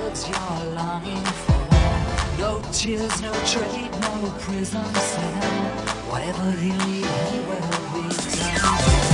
words you're longing for. No tears, no trade, no prison cell. Whatever you need, he will be done.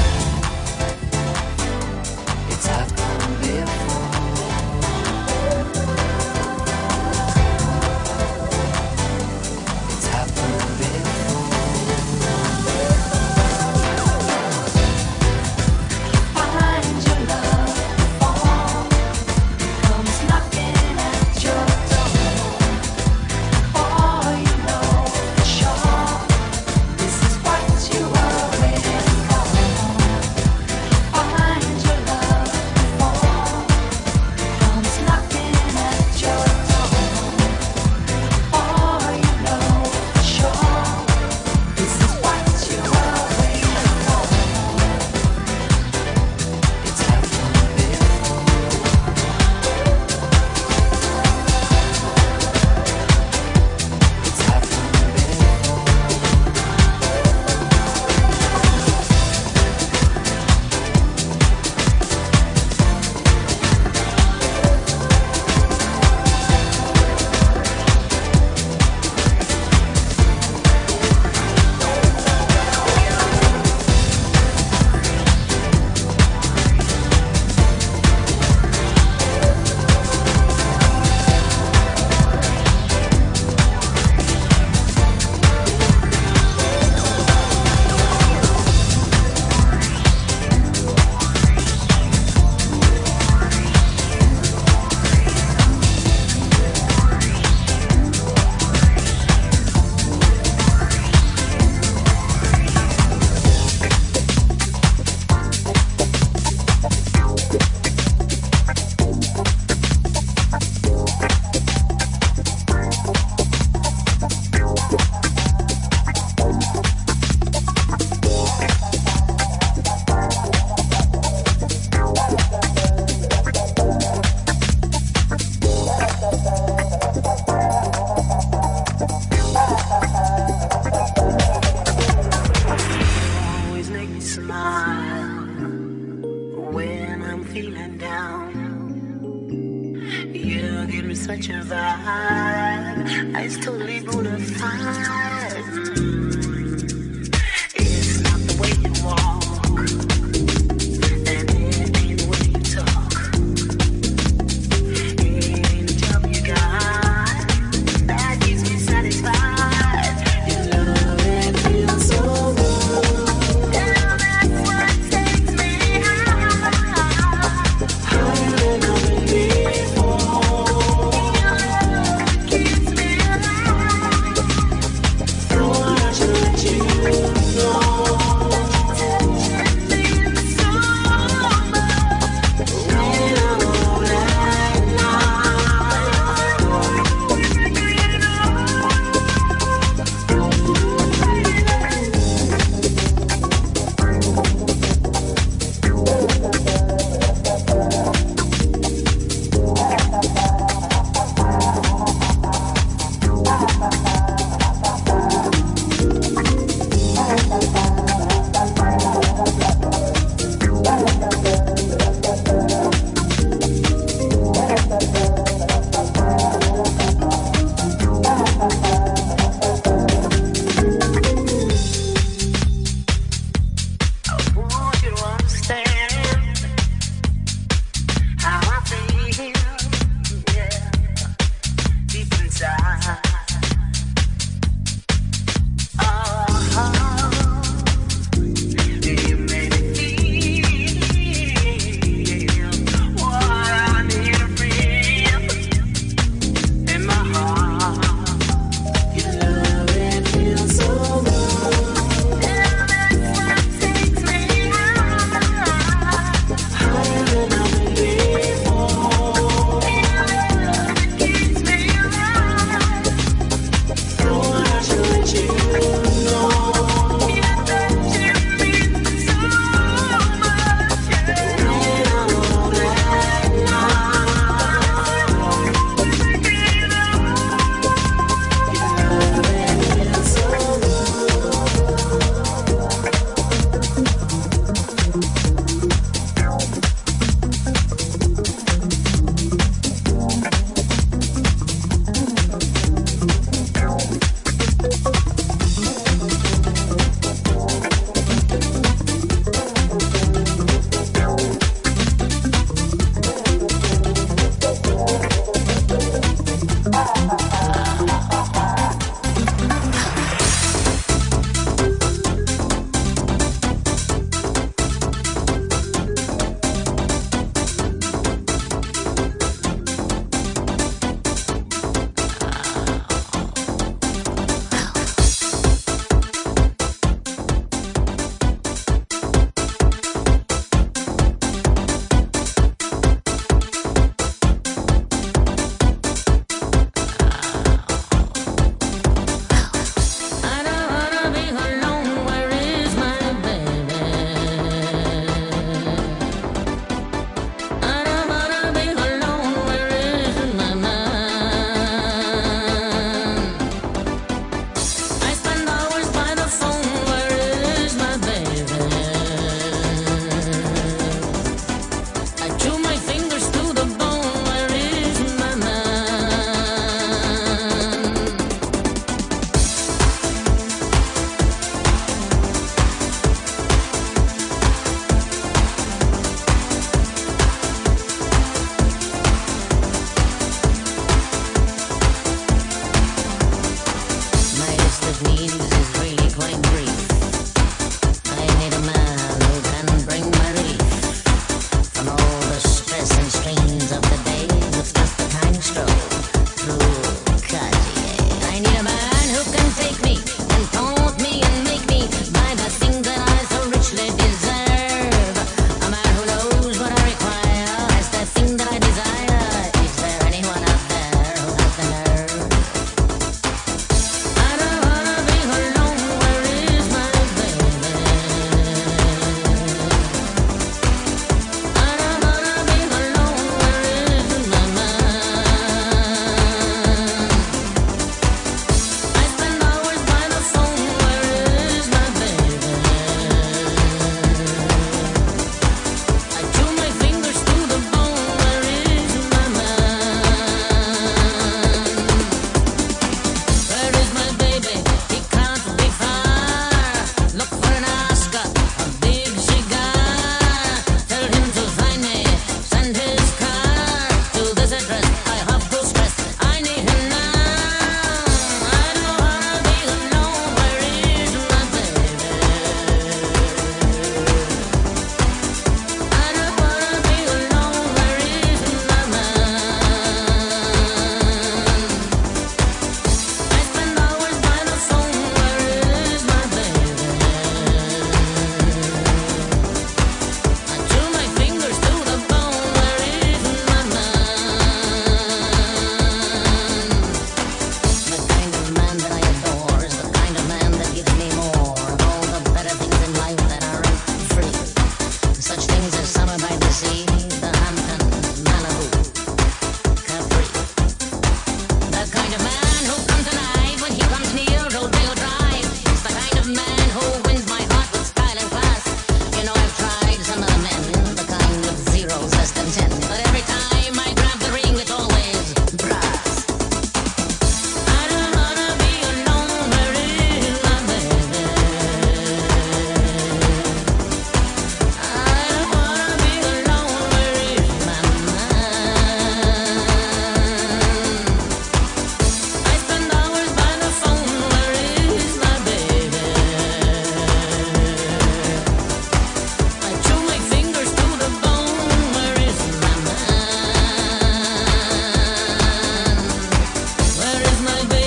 my baby.